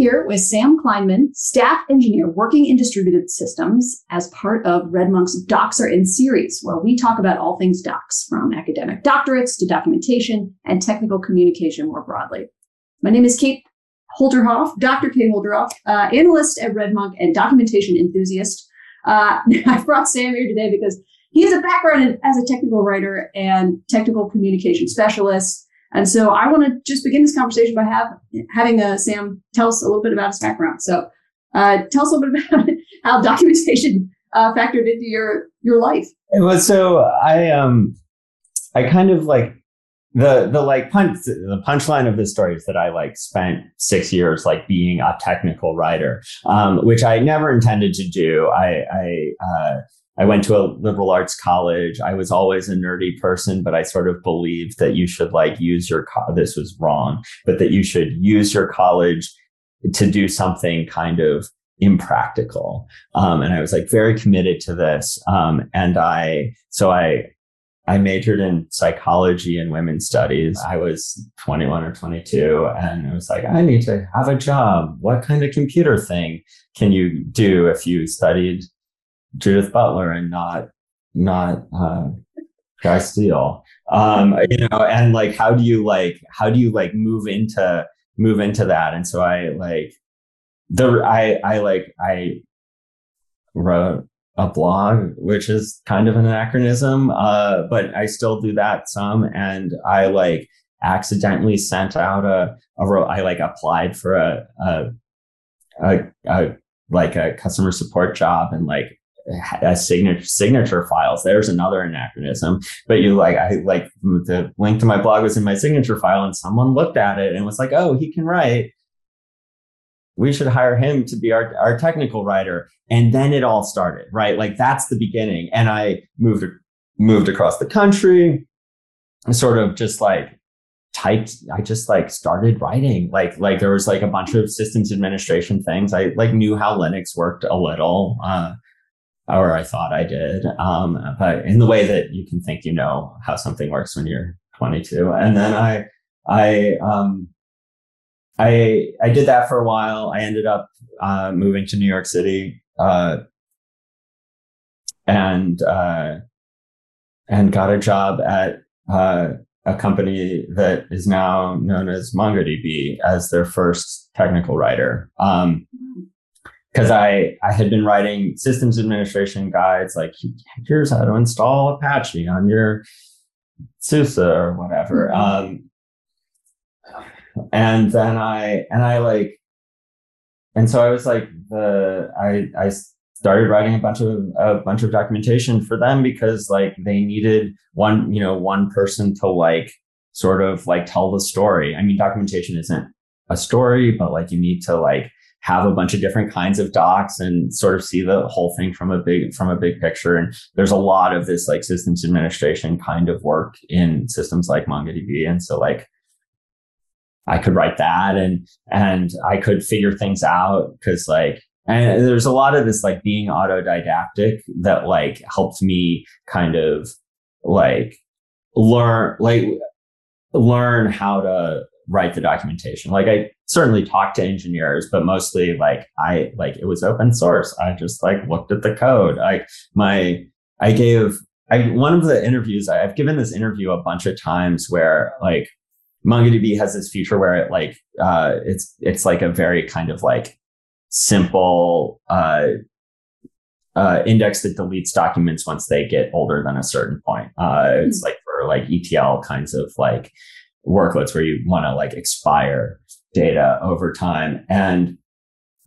here with Sam Kleinman, staff engineer working in distributed systems as part of RedMonk's Docs Are In series, where we talk about all things docs, from academic doctorates to documentation and technical communication more broadly. My name is Kate Holterhoff, Dr. Kate Holterhoff, uh, analyst at RedMonk and documentation enthusiast. Uh, I brought Sam here today because he has a background as a technical writer and technical communication specialist. And so I want to just begin this conversation by have, having uh, Sam tell us a little bit about his background. So uh, tell us a little bit about how documentation uh, factored into your your life. Well, so I um I kind of like the the like punch the punchline of this story is that I like spent six years like being a technical writer, um, which I never intended to do. I I uh, I went to a liberal arts college. I was always a nerdy person, but I sort of believed that you should like use your, co- this was wrong, but that you should use your college to do something kind of impractical. Um, and I was like very committed to this. Um, and I, so I, I majored in psychology and women's studies. I was 21 or 22 and I was like, I need to have a job. What kind of computer thing can you do if you studied Judith Butler and not not uh, Guy Steele. Um, you know, and like how do you like how do you like move into move into that? And so I like the I I like I wrote a blog, which is kind of an anachronism, uh, but I still do that some. And I like accidentally sent out a, a I like applied for a, a, a, a like a customer support job and like signature signature files. There's another anachronism. But you like I like the link to my blog was in my signature file, and someone looked at it and was like, "Oh, he can write. We should hire him to be our our technical writer." And then it all started, right? Like that's the beginning. And I moved moved across the country, sort of just like typed i just like started writing like like there was like a bunch of systems administration things i like knew how linux worked a little uh, or I thought I did. Um, but in the way that you can think you know how something works when you're 22. And then I, I, um, I, I did that for a while. I ended up uh, moving to New York City uh, and uh, and got a job at uh, a company that is now known as MongoDB as their first technical writer. Um, because I, I had been writing systems administration guides like here's how to install Apache on your SUSE or whatever. Mm-hmm. Um, and then I and I like and so I was like the I I started writing a bunch of a bunch of documentation for them because like they needed one you know one person to like sort of like tell the story. I mean documentation isn't a story, but like you need to like have a bunch of different kinds of docs and sort of see the whole thing from a big from a big picture. And there's a lot of this like systems administration kind of work in systems like mongodb. And so like i could write that and and i could figure things out because like and there's a lot of this like being autodidactic that like helped me kind of like learn like learn how to write the documentation. Like I certainly talked to engineers, but mostly like I like it was open source. I just like looked at the code. I my I gave I one of the interviews I, I've given this interview a bunch of times where like MongoDB has this feature where it like uh it's it's like a very kind of like simple uh uh, index that deletes documents once they get older than a certain point. Uh, it's mm-hmm. like for like ETL kinds of like workloads where you want to like expire data over time. And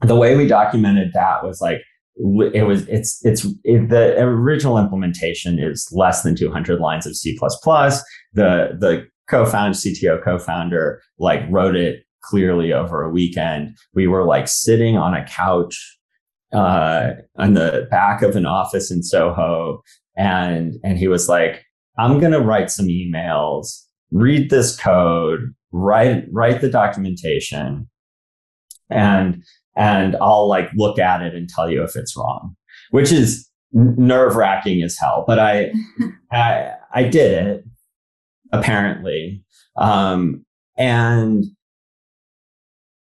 the way we documented that was like, it was it's it's it, the original implementation is less than 200 lines of C++. The the co-founder CTO co-founder like wrote it clearly over a weekend. We were like sitting on a couch uh, on the back of an office in Soho, and and he was like, "I'm gonna write some emails read this code, write write the documentation, and and I'll like look at it and tell you if it's wrong, which is nerve wracking as hell. But I, I I did it apparently, um, and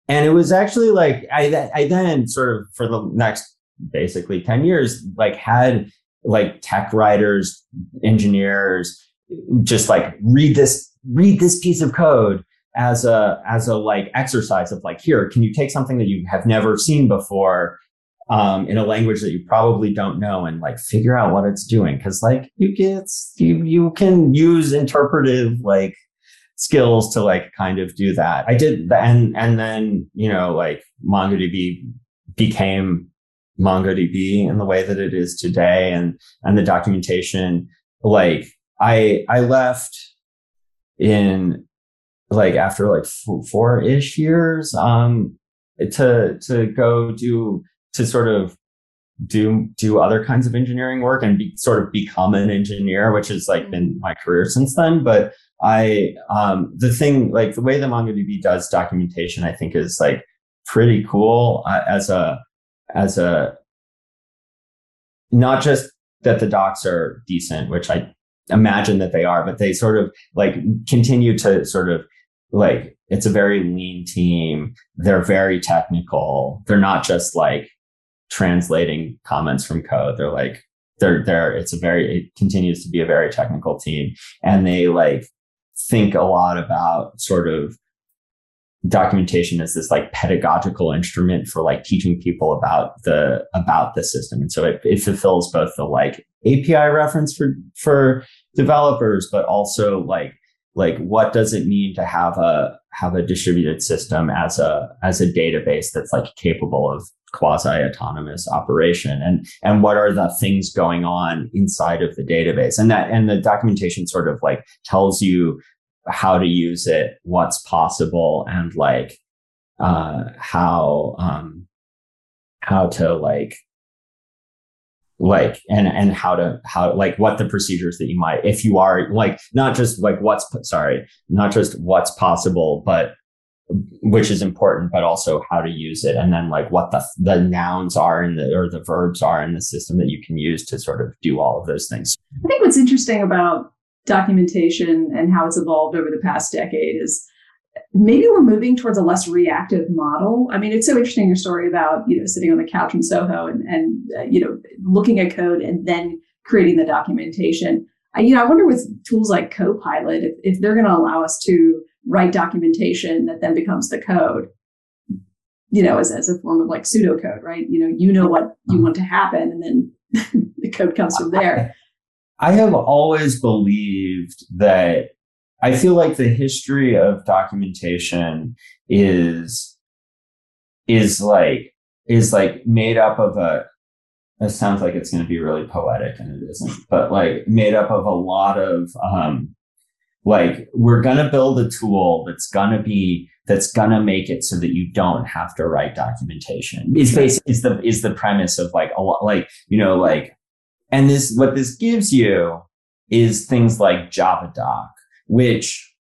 and it was actually like I I then sort of for the next basically 10 years like had like tech writers engineers just like read this read this piece of code as a as a like exercise of like here can you take something that you have never seen before um, in a language that you probably don't know and like figure out what it's doing? Because like you get you you can use interpretive like skills to like kind of do that. I did and and then you know like mongodb became mongodb in the way that it is today and and the documentation like i i left in like after like four ish years um to to go do to sort of do do other kinds of engineering work and be, sort of become an engineer which has like been mm-hmm. my career since then but i um the thing like the way the mongodb does documentation i think is like pretty cool uh, as a as a not just that the docs are decent which i imagine that they are but they sort of like continue to sort of like it's a very lean team they're very technical they're not just like translating comments from code. They're like, they're there. It's a very, it continues to be a very technical team. And they like think a lot about sort of documentation is this like pedagogical instrument for like teaching people about the, about the system. And so it, it fulfills both the like API reference for, for developers, but also like, like what does it mean to have a, have a distributed system as a, as a database that's like capable of quasi autonomous operation and and what are the things going on inside of the database and that and the documentation sort of like tells you how to use it what's possible and like uh how um how to like like and and how to how like what the procedures that you might if you are like not just like what's sorry not just what's possible but which is important, but also how to use it, and then like what the the nouns are in the or the verbs are in the system that you can use to sort of do all of those things. I think what's interesting about documentation and how it's evolved over the past decade is maybe we're moving towards a less reactive model. I mean, it's so interesting your story about you know sitting on the couch in Soho and and uh, you know looking at code and then creating the documentation. I, you know, I wonder with tools like Copilot if, if they're going to allow us to write documentation that then becomes the code you know as, as a form of like pseudocode right you know you know what you want to happen and then the code comes from there i have always believed that i feel like the history of documentation is is like is like made up of a it sounds like it's going to be really poetic and it isn't but like made up of a lot of um like we're going to build a tool that's going to be that's going to make it so that you don't have to write documentation. Is basically is the is the premise of like a lot like you know like and this what this gives you is things like javadoc which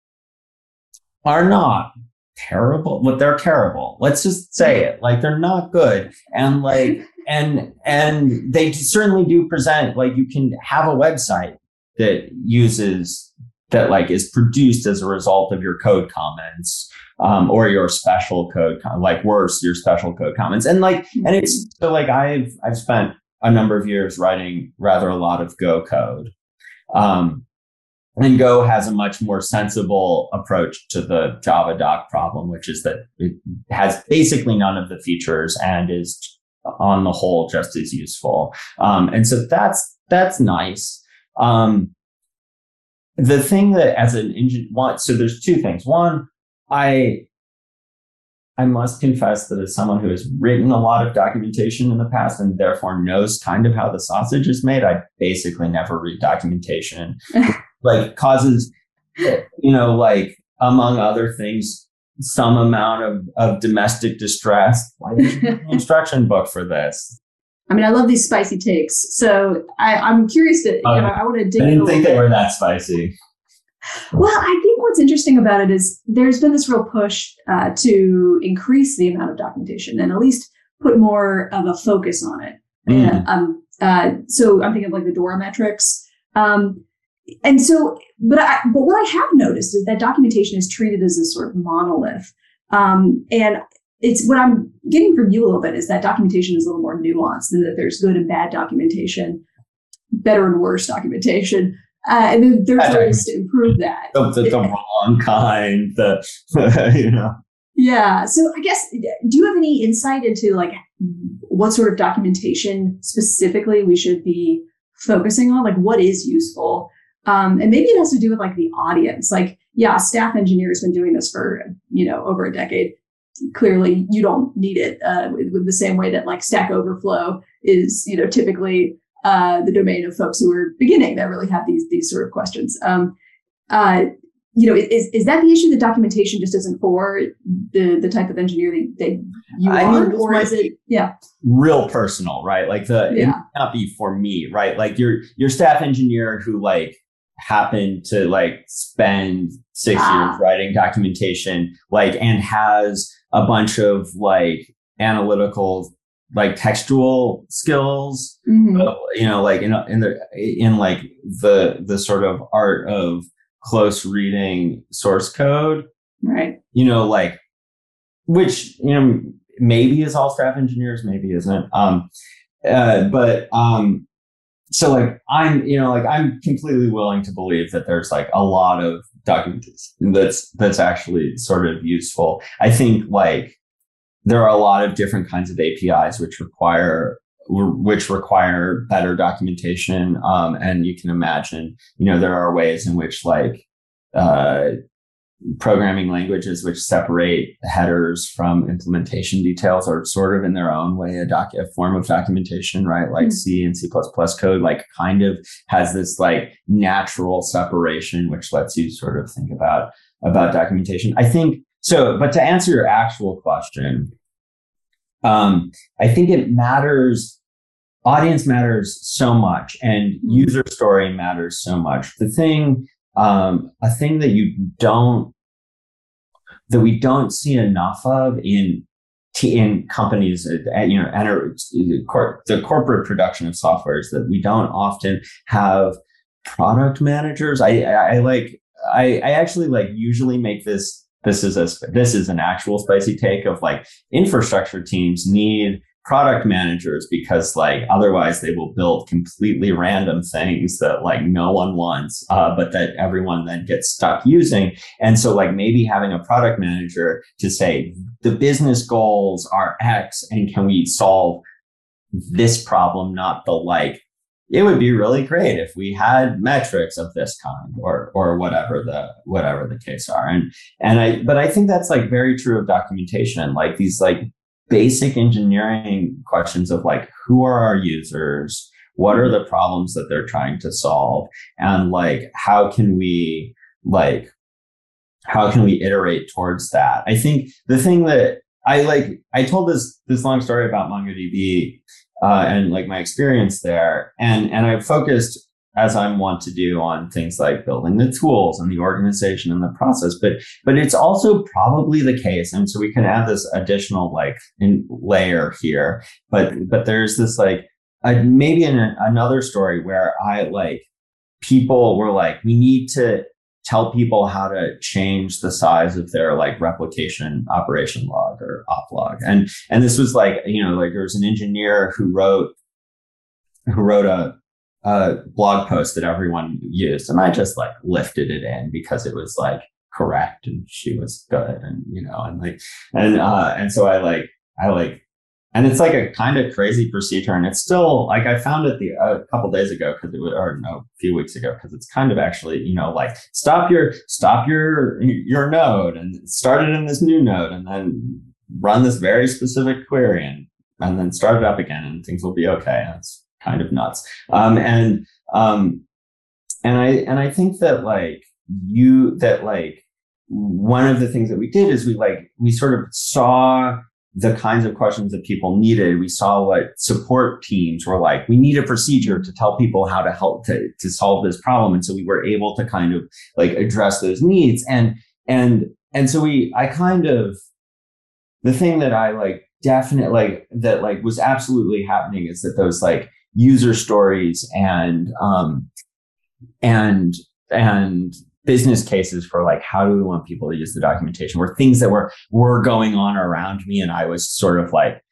are not terrible but they're terrible. Let's just say it. Like they're not good. And like and and they certainly do present like you can have a website that uses that like is produced as a result of your code comments um, or your special code like worse your special code comments. And like and it's so like i've i've spent a number of years writing rather a lot of go code. Um, and go has a much more sensible approach to the javadoc problem which is that it has basically none of the features and is on the whole just as useful. Um, and so that's that's nice. Um, the thing that as an engine so there's two things. One i i must confess that as someone who has written a lot of documentation in the past and therefore knows kind of how the sausage is made i basically never read documentation like causes you know like among other things some amount of, of domestic distress why did you an instruction book for this I mean, I love these spicy takes. So I, am curious to, you uh, know, I want to dig. I didn't think they were that spicy. Well, I think what's interesting about it is there's been this real push uh, to increase the amount of documentation and at least put more of a focus on it. Mm. And, um, uh, so I'm thinking of like the DORA metrics. Um, and so, but I, but what I have noticed is that documentation is treated as a sort of monolith. Um, and it's what I'm getting from you a little bit is that documentation is a little more nuanced and that there's good and bad documentation, better and worse documentation. Uh, and then there's ways to improve that. The, the, the wrong kind, the, you know. Yeah. So I guess, do you have any insight into like what sort of documentation specifically we should be focusing on? Like what is useful? Um, and maybe it has to do with like the audience. Like, yeah, staff engineer has been doing this for, you know, over a decade. Clearly you don't need it uh, with, with the same way that like Stack Overflow is, you know, typically uh, the domain of folks who are beginning that really have these these sort of questions. Um, uh, you know, is is that the issue? The documentation just isn't for the the type of engineer that, that you I are, mean, or is it? Yeah, real personal, right? Like the yeah. it might not be for me, right? Like your your staff engineer who like happened to like spend six ah. years writing documentation, like and has a bunch of like analytical like textual skills mm-hmm. uh, you know like in in the in like the the sort of art of close reading source code. Right. You know like which you know maybe is all staff engineers maybe isn't. Um uh, but um so like i'm you know like i'm completely willing to believe that there's like a lot of documentation that's that's actually sort of useful. I think like there are a lot of different kinds of apis which require which require better documentation um, and you can imagine you know there are ways in which like uh, programming languages which separate headers from implementation details are sort of in their own way a, doc- a form of documentation, right? Like mm-hmm. C and C++ code, like kind of has this like natural separation, which lets you sort of think about, about documentation. I think so, but to answer your actual question, um, I think it matters. Audience matters so much and mm-hmm. user story matters so much. The thing um, a thing that you don't that we don't see enough of in in companies, uh, you know, enter, the corporate production of software is that we don't often have product managers. I, I, I like, I, I actually like usually make this. This is a this is an actual spicy take of like infrastructure teams need product managers because like otherwise they will build completely random things that like no one wants uh, but that everyone then gets stuck using. And so like maybe having a product manager to say the business goals are x and can we solve this problem not the like it would be really great if we had metrics of this kind or or whatever the whatever the case are. And and i but i think that's like very true of documentation like these like basic engineering questions of like who are our users? What are the problems that they're trying to solve? And like how can we like how can we iterate towards that? I think the thing that i like i told this this long story about mongodb uh, and like my experience there and and i focused as I'm want to do on things like building the tools and the organization and the process. But but it's also probably the case, and so we can add this additional like in layer here. But but there's this like maybe in a, another story where I like people were like, we need to tell people how to change the size of their like replication operation log or op log. And and this was like, you know, like there was an engineer who wrote who wrote a a blog post that everyone used and I just like lifted it in because it was like correct and she was good and you know and like and uh and so I like I like and it's like a kind of crazy procedure and it's still like I found it the a couple days ago because it was or no a few weeks ago because it's kind of actually you know like stop your stop your your node and start it in this new node and then run this very specific query and and then start it up again and things will be okay. And it's kind of nuts. Um, and um, and I and I think that like you that like one of the things that we did is we like we sort of saw the kinds of questions that people needed. We saw what support teams were like. We need a procedure to tell people how to help to, to solve this problem. And so we were able to kind of like address those needs. And, and, and so we, I kind of, the thing that I like definitely like that like was absolutely happening is that those like user stories and um, and and business cases for like how do we want people to use the documentation? Were things that were were going on around me and i was sort of like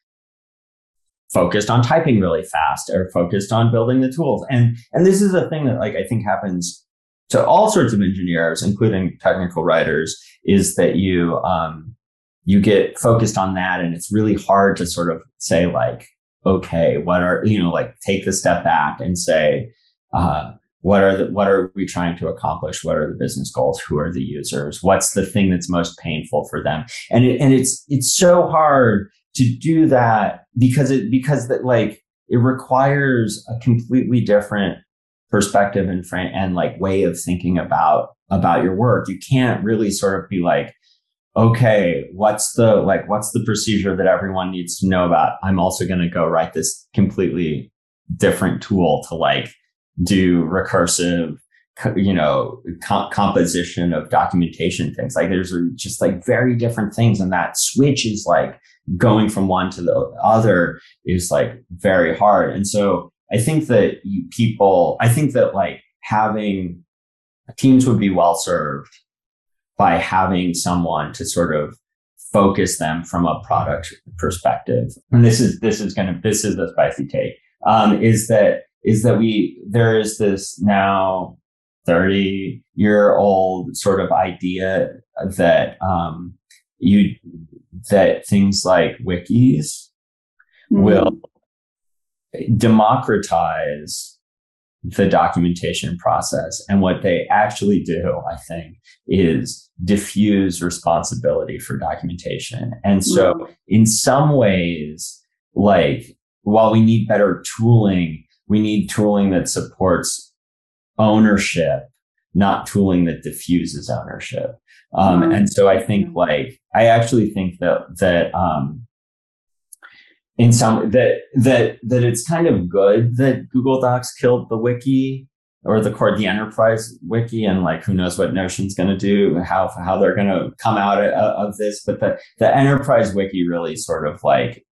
focused on typing really fast or focused on building the tools. And and this is a thing that like i think happens to all sorts of engineers including technical writers is that you um you get focused on that and it's really hard to sort of say like okay what are you know like take the step back and say uh what are the what are we trying to accomplish? What are the business goals? Who are the users? What's the thing that's most painful for them? And it, and it's it's so hard to do that because it because that like it requires a completely different perspective and and like way of thinking about about your work. You can't really sort of be like okay what's the like what's the procedure that everyone needs to know about? I'm also going to go write this completely different tool to like do recursive you know composition of documentation things. Like there's just like very different things and that switch is like going from one to the other is like very hard. And so i think that people i think that like having teams would be well served by having someone to sort of focus them from a product perspective. And this is this is going to this is the spicy take um, is that is that we there is this now 30 year old sort of idea that um, you that things like wikis mm-hmm. will democratize the documentation process and what they actually do i think is diffuse responsibility for documentation and so mm-hmm. in some ways like while we need better tooling we need tooling that supports ownership, not tooling that diffuses ownership. Um, mm-hmm. And so I think like, I actually think that, that, um, in some that that that it's kind of good that Google Docs killed the wiki or the core the enterprise wiki and like who knows what Notion's going to do how how they're going to come out of, of this but the the enterprise wiki really sort of like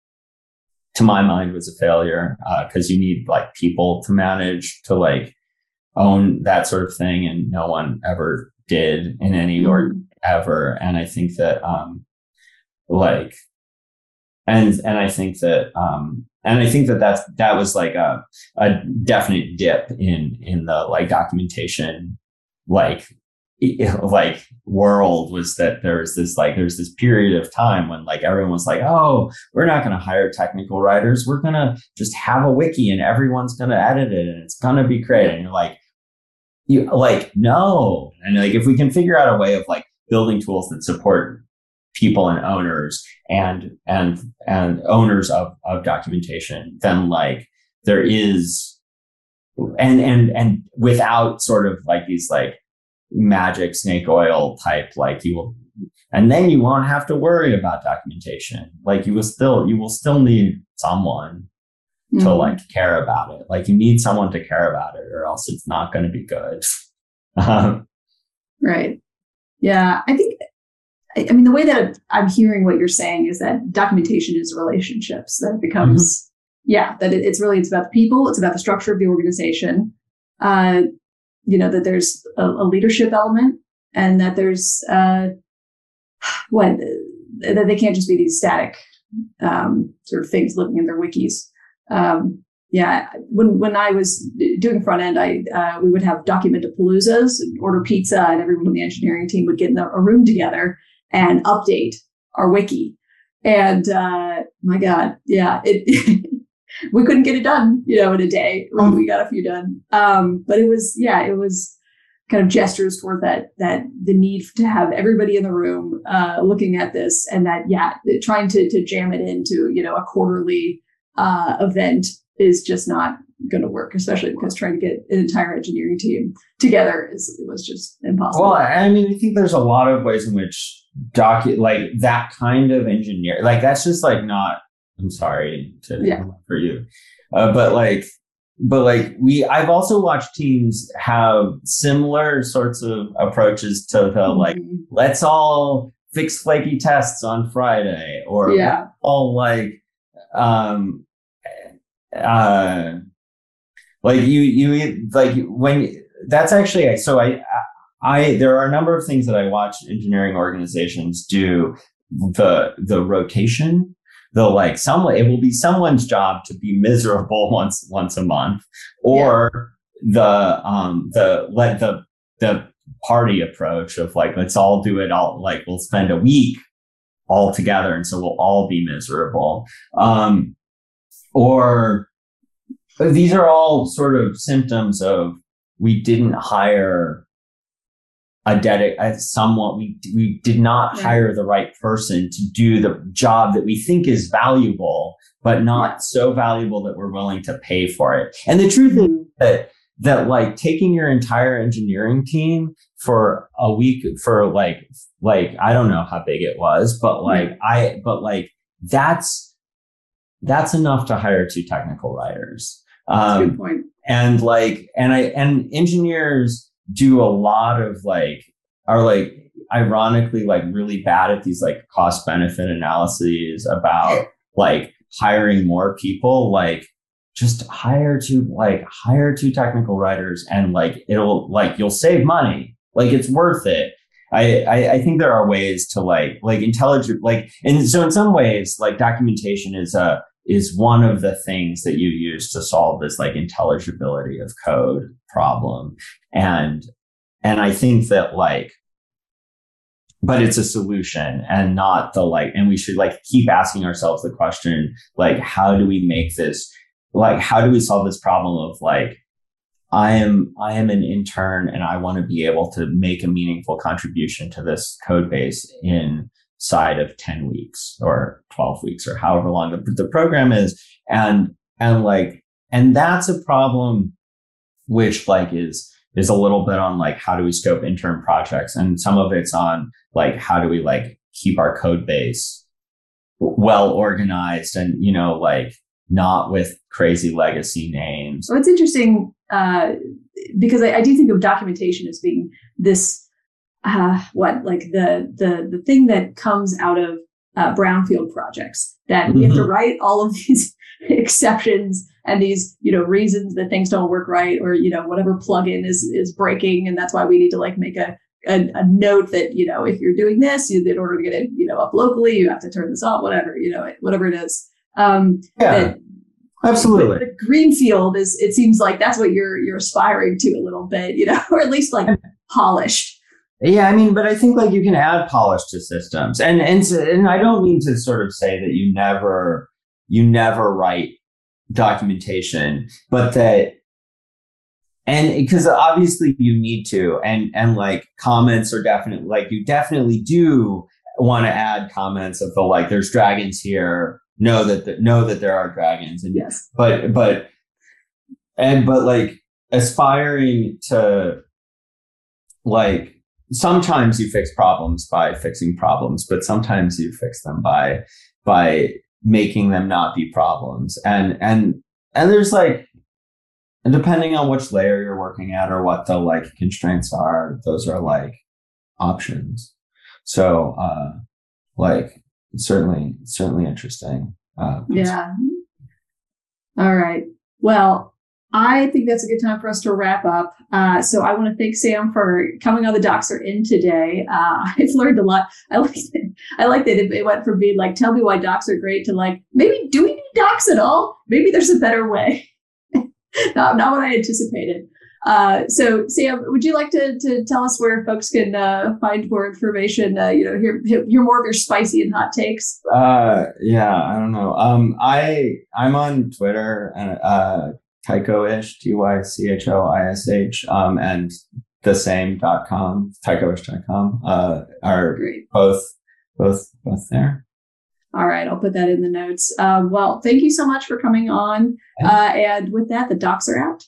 to my mind was a failure because uh, you need like people to manage to like own that sort of thing and no one ever did in any mm-hmm. or ever and i think that um like and and i think that um and i think that that's that was like a a definite dip in in the like documentation like like world was that there was this like there's this period of time when like everyone was like oh we're not going to hire technical writers. We're going to just have a wiki and everyone's going to edit it and it's going to be great. And you're like you like no. And like if we can figure out a way of like building tools that support people and owners and and and owners of of documentation then like there is and and and without sort of like these like magic snake oil type like you will and then you won't have to worry about documentation like you will still you will still need someone mm-hmm. to like care about it like you need someone to care about it or else it's not going to be good um, right yeah i think I mean, the way that I'm hearing what you're saying is that documentation is relationships. That it becomes, mm-hmm. yeah, that it, it's really it's about the people, it's about the structure of the organization. Uh, you know that there's a, a leadership element and that there's uh, what that they can't just be these static um, sort of things looking in their wikis. Um, yeah, when when I was doing front end, I uh, we would have documentapaloozas, order pizza, and everyone on the engineering team would get in a room together and update our wiki. And uh, my God, yeah, it we couldn't get it done, you know, in a day. We, we got a few done. Um, but it was, yeah, it was kind of gestures toward that, that the need to have everybody in the room, uh, looking at this and that, yeah, trying to, to jam it into, you know, a quarterly, uh, event is just not going to work, especially because trying to get an entire engineering team together is it was just impossible. Well, I mean, I think there's a lot of ways in which docu like that kind of engineer, like that's just like not I'm sorry to yeah. for you, uh, but like, but like we, I've also watched teams have similar sorts of approaches to the mm-hmm. like, let's all fix flaky tests on Friday, or yeah. all like, um, uh, like you, you like when that's actually so I I there are a number of things that I watch engineering organizations do. The the rotation, the like someone it will be someone's job to be miserable once once a month, or yeah. the um the let the the party approach of like let's all do it all like we'll spend a week all together and so we'll all be miserable. Um or these are all sort of symptoms of we didn't hire a dedicated somewhat we we did not yeah. hire the right person to do the job that we think is valuable but not yeah. so valuable that we're willing to pay for it and the truth is mm-hmm. that that like taking your entire engineering team for a week for like like I don't know how big it was but like yeah. I but like that's that's enough to hire two technical writers um, good point. And like, and I, and engineers do a lot of like, are like, ironically, like really bad at these like cost benefit analyses about like hiring more people. Like, just hire two, like, hire two technical writers and like, it'll, like, you'll save money. Like, it's worth it. I, I, I think there are ways to like like intelligent like and so in some ways like documentation is a is one of the things that you use to solve this like intelligibility of code problem. And and i think that like but it's a solution and not the like and we should like keep asking ourselves the question like how do we make this like how do we solve this problem of like i am i am an intern and i want to be able to make a meaningful contribution to this code base in side of 10 weeks or 12 weeks or however long the, the program is. And and like and that's a problem which like is is a little bit on like how do we scope intern projects? And some of it's on like how do we like keep our code base well organized and you know like not with crazy legacy names. Well it's interesting uh, because I, I do think of documentation as being this uh, what like the the the thing that comes out of uh, brownfield projects that mm-hmm. we have to mm-hmm. write all of these exceptions and these you know reasons that things don't work right or you know whatever plugin is is breaking and that's why we need to like make a a, a note that you know if you're doing this you, in order to get it you know up locally you have to turn this off whatever you know whatever it is um yeah that, absolutely the greenfield is it seems like that's what you're you're aspiring to a little bit you know or at least like polished yeah, I mean, but I think like you can add polish to systems, and and and I don't mean to sort of say that you never you never write documentation, but that and because obviously you need to, and and like comments are definitely like you definitely do want to add comments of the like there's dragons here, know that the, know that there are dragons, and yes, but but and but like aspiring to like sometimes you fix problems by fixing problems, but sometimes you fix them by by making them not be problems. And and and there's like and depending on which layer you're working at or what the like constraints are, those are like options. So uh like certainly certainly interesting. Uh, yeah. All right. Well, I think that's a good time for us to wrap up. Uh, so I want to thank Sam for coming on the docs Doxer in today. Uh, I've learned a lot. I like it. I like that it, it, went from being like, tell me why docs are great to like, maybe do we need docs at all? Maybe there's a better way. not, not what I anticipated. Uh, so Sam, would you like to, to tell us where folks can uh, find more information? Uh, you know, hear, hear more of your spicy and hot takes. Uh, yeah, I don't know. Um, I I'm on Twitter and Tychoish, T Y C H O I S H, um, and the same dot com, tychoish.com, uh, are Great. both, both, both there. All right, I'll put that in the notes. Uh, well, thank you so much for coming on. Uh, and with that, the docs are out.